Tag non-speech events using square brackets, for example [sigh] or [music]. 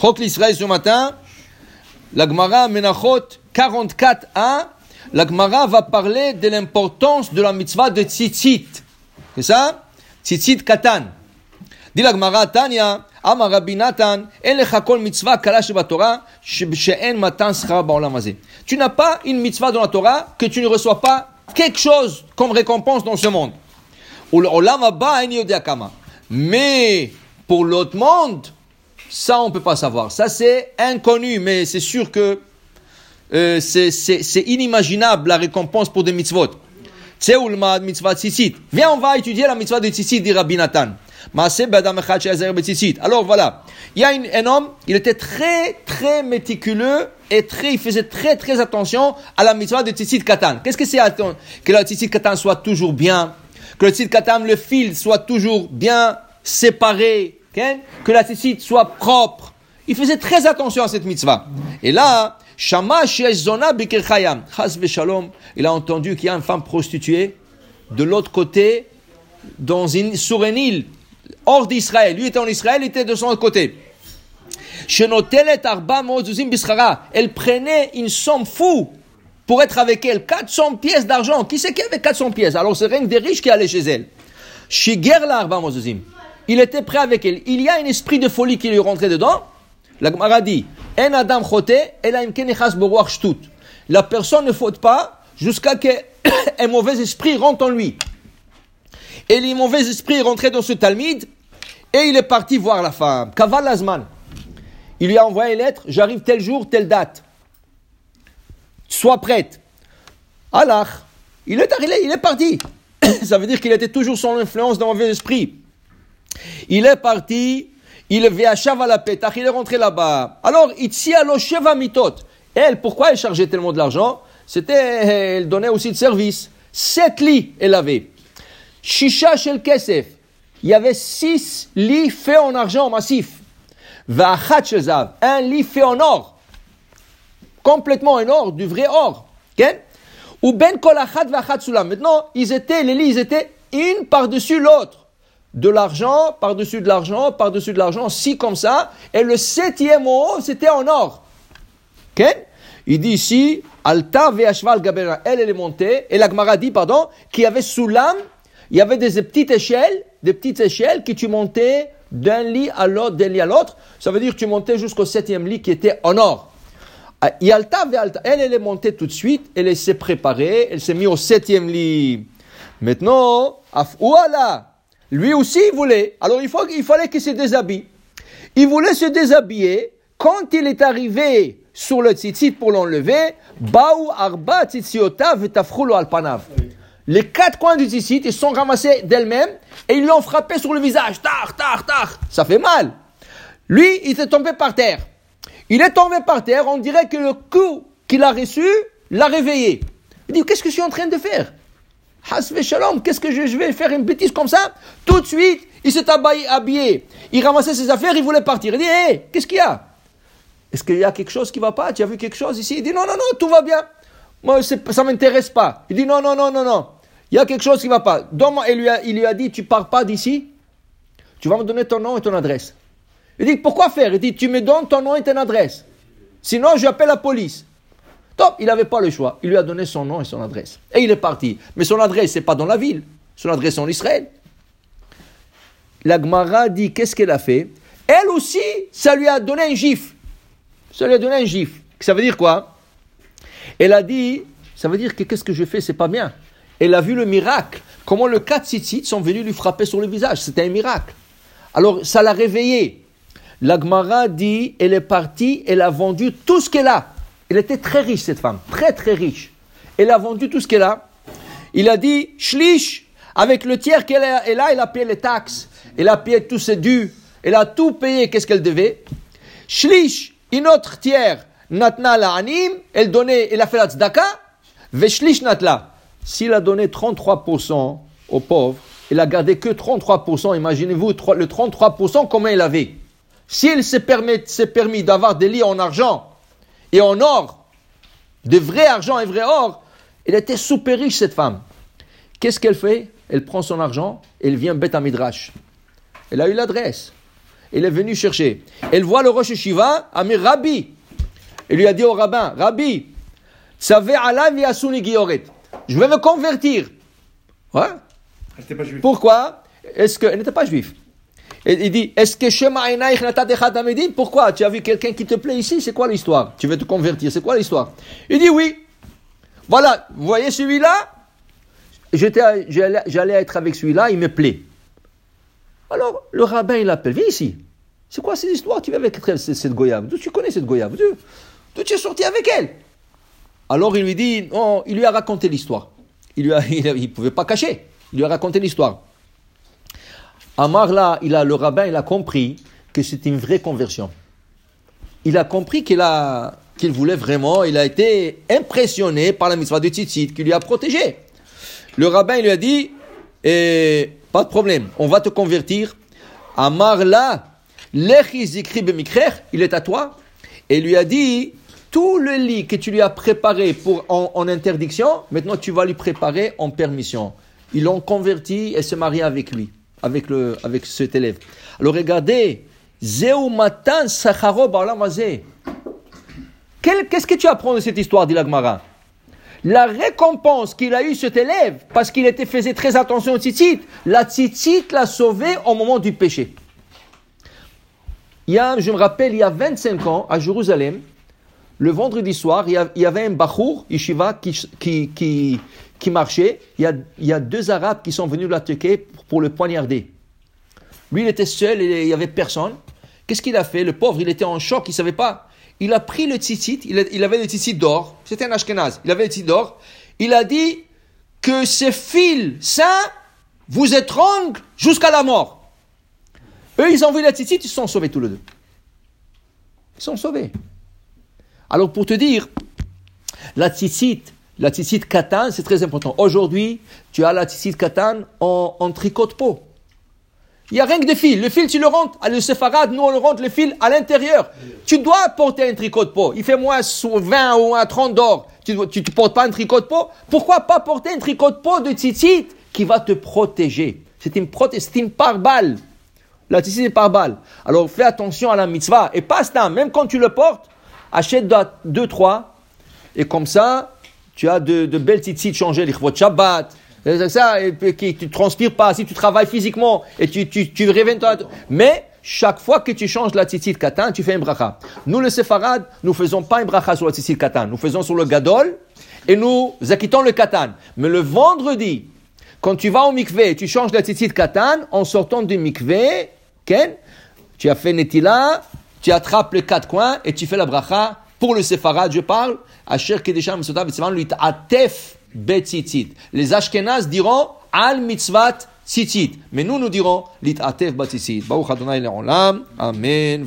Chok l'Israël ce matin, la Gemara Menachot 44a, la Gemara va parler de l'importance de la mitzvah de tzitzit. C'est ça? Tzitzit katan. Dit la Gemara Tanya, En lecha kol mitzvah kala Torah, she'en matan schar ba'olam hazeh. Tu n'as pas une mitzvah dans la Torah que tu ne reçois pas quelque chose comme récompense dans ce monde. Kama. Mais pour l'autre monde, ça, on ne peut pas savoir. Ça, c'est inconnu, mais c'est sûr que euh, c'est inimaginable la récompense pour des mitzvot. mitzvah tzitzit. Viens, on va étudier la mitzvah de tzitzit, dit Rabbi Nathan. Alors voilà, il y a un homme, il était très très méticuleux et très, il faisait très très attention à la mitzvah de tzitzit katan. Qu'est-ce que c'est que la tzitzit katan soit toujours bien, que le tzitzit katan, le fil soit toujours bien séparé, que la tzitzit soit propre. Il faisait très attention à cette mitzvah. Et là, Shama Zona Shalom, il a entendu qu'il y a une femme prostituée de l'autre côté, dans une, sur une île, hors d'Israël. Lui était en Israël, il était de son côté. Elle prenait une somme fou pour être avec elle. 400 pièces d'argent. Qui c'est qui avait 400 pièces? Alors c'est rien que des riches qui allaient chez elle. Il était prêt avec elle. Il y a un esprit de folie qui lui rentrait dedans. La Gemara dit, En Adam La personne ne faute pas jusqu'à qu'un [coughs] mauvais esprit rentre en lui. Et les mauvais esprits rentraient dans ce Talmud et il est parti voir la femme. Kaval Azman. Il lui a envoyé une lettre, j'arrive tel jour, telle date. Sois prête. Allah, il est arrivé, il est parti. [coughs] Ça veut dire qu'il était toujours sous l'influence d'un mauvais esprit. Il est parti, il est à Shavalapetach, il est rentré là-bas. Alors, Sheva Mitot. Elle, pourquoi elle chargeait tellement de l'argent? C'était, elle donnait aussi de service. Sept lits, elle avait. Shisha Shel Kesef. Il y avait six lits faits en argent massif. Un lit fait en or. Complètement en or, du vrai or. Ou ben kol va'achat sulam. Maintenant, ils étaient, les lits, ils étaient une par-dessus l'autre de l'argent, par-dessus de l'argent, par-dessus de l'argent, si comme ça, et le septième haut, c'était en or. Okay? Il dit ici, Alta ve'ashval gabera, elle, elle est montée, et la Gemara dit, pardon, qu'il y avait sous l'âme, il y avait des petites échelles, des petites échelles qui tu montais d'un lit à l'autre, d'un lit à l'autre. Ça veut dire que tu montais jusqu'au septième lit qui était en or. Ah, Yalta ve'alta, elle, elle est montée tout de suite, elle s'est préparée, elle s'est mise au septième lit. Maintenant, voilà, lui aussi, il voulait. Alors, il, faut, il fallait qu'il se déshabille. Il voulait se déshabiller. Quand il est arrivé sur le tzitzit pour l'enlever, Baou arba alpanav. Les quatre coins du tzitzit, ils sont ramassés d'elles-mêmes et ils l'ont frappé sur le visage. Tar, tar, tar. Ça fait mal. Lui, il s'est tombé par terre. Il est tombé par terre, on dirait que le coup qu'il a reçu l'a réveillé. Il dit, qu'est-ce que je suis en train de faire? Hasve shalom, qu'est-ce que je, vais faire une bêtise comme ça? Tout de suite, il s'est habillé, il ramassait ses affaires, il voulait partir. Il dit, hé, qu'est-ce qu'il y a? Est-ce qu'il y a quelque chose qui ne va pas? Tu as vu quelque chose ici? Il dit, non, non, non, tout va bien. Moi, ça ne m'intéresse pas. Il dit, non, non, non, non, non. Il y a quelque chose qui ne va pas. Donc, il lui a, il lui a dit, tu pars pas d'ici Tu vas me donner ton nom et ton adresse. Il dit, pourquoi faire? Il dit, tu me donnes ton nom et ton adresse. Sinon, j'appelle la police il n'avait pas le choix. Il lui a donné son nom et son adresse. Et il est parti. Mais son adresse, n'est pas dans la ville. Son adresse est en Israël. La Gemara dit qu'est-ce qu'elle a fait? Elle aussi, ça lui a donné un gif. Ça lui a donné un gif. Ça veut dire quoi? Elle a dit, ça veut dire que qu'est-ce que je fais, c'est pas bien. Elle a vu le miracle. Comment le tzitzit sont venus lui frapper sur le visage. C'était un miracle. Alors, ça l'a réveillé. La Gemara dit, elle est partie, elle a vendu tout ce qu'elle a. Elle était très riche, cette femme, très très riche. Elle a vendu tout ce qu'elle a. Il a dit, shlish, avec le tiers qu'elle a, elle a, a payé les taxes, elle a payé tous ses dus, elle a tout payé, qu'est-ce qu'elle devait? Shlish, une autre tiers, natna la anim, elle donnait, elle a fait la tzedaka, veshlish natla. S'il a donné 33% aux pauvres, il a gardé que 33%, imaginez-vous le 33% comment il avait? S'il s'est permis, permis d'avoir des lits en argent, et en or, de vrai argent et vrai or, elle était super riche cette femme. Qu'est-ce qu'elle fait? Elle prend son argent, elle vient bête à Midrash. Elle a eu l'adresse. Il est venu chercher. Elle voit le Rosh Shiva, Amir Rabbi. Il lui a dit au rabbin, Rabbi, Je vais me convertir. Ouais. Elle n'était pas juive. Pourquoi? Est-ce que elle n'était pas juif Et il dit Est-ce que Shema Pourquoi? Tu as vu quelqu'un qui te plaît ici? C'est quoi l'histoire? Tu veux te convertir C'est quoi l'histoire? Il dit oui. Voilà, vous voyez celui-là? J'allais, être avec celui-là, il me plaît. Alors le rabbin il l'appelle Viens ici. C'est quoi cette histoire Tu vas avec cette, goyave? D'où tu connais cette goyave? D'où tu es sorti avec elle? Alors il lui dit Non, il lui a raconté l'histoire. [laughs] Il il pouvait pas cacher. Il lui a raconté l'histoire. Amar il a, le rabbin, il a compris que c'était une vraie conversion. Il a compris qu'il a, qu'il voulait vraiment, il a été impressionné par la mitzvah de Tzitzit qui lui a protégé. Le rabbin il lui a dit, eh, pas de problème, on va te convertir. Amar là, il est à toi. Et lui a dit, tout le lit que tu lui as préparé pour, en, en interdiction, maintenant tu vas lui préparer en permission. Ils l'ont converti et se marié avec lui, avec, le, avec cet élève. Alors regardez, Zeu matan sacharo Qu'est-ce que tu apprends de cette histoire, dit l'Agmara La récompense qu'il a eue cet élève, parce qu'il était faisait très attention au tzitzit, la tzitzit l'a sauvé au moment du péché. Il y a, je me rappelle, il y a 25 ans, à Jérusalem, le vendredi soir, il y, avait un bachour, yeshiva, qui, marchait. Il y, a, deux Arabes qui sont venus l'attaquer pour, le poignarder. Lui, il était seul et il n'y avait personne. Qu'est-ce qu'il a fait? Le pauvre, il était en choc, il ne savait pas. Il a pris le tzitzit, il, il avait le tzitzit d'or, c'était un ashkenaz, il avait le tzitzit d'or. Il a dit que ces fils saints vous étranglent jusqu'à la mort. Eux, ils ont vu le tzitzit, ils sont sauvés tous les deux. Ils sont sauvés. Alors pour te dire, la tzitzit, la tzitzit katan, c'est très important. Aujourd'hui, tu as la tzitzit katan en, en tricot de peau. Il n'y a rien que des fils. Le fil, tu le rentres. À le séfarade, nous, on le rentre le fil à l'intérieur. Tu dois porter un tricot de peau. Il fait moins sous 20 ou moins 30 d'or. Tu ne portes pas un tricot de peau. Pourquoi pas porter un tricot de peau de tzitzit qui va te protéger? C'est une, c'est une pare-balle. La tzitzit est pare-balle. Alors fais attention à la mitzvah. Et pas ça. Même quand tu le portes, achète deux, trois. Et comme ça, tu as de, de belles tzitzit changées, les chvot Shabbat. Ça, et qui, tu transpires pas, si tu travailles physiquement et tu, tu, tu réveilles toi. Mais chaque fois que tu changes la tzitzit katan, tu fais un bracha. Nous, les séfarades, nous faisons pas un bracha sur la tzitzit katan. Nous faisons sur le gadol et nous acquittons le katan. Mais le vendredi, quand tu vas au mikvé, tu changes la tzitzit katan, en sortant du mikvé, Ken, tu as fait netila, tu attrapes les quatre coins et tu fais la bracha. Pour le séfarade, je parle. Les Ashkenaz diront Al Mitzvat Tzitzit. Mais nous, nous dirons Lit Atef Betzitzit. Baruch Adonai Le'olam. Amen.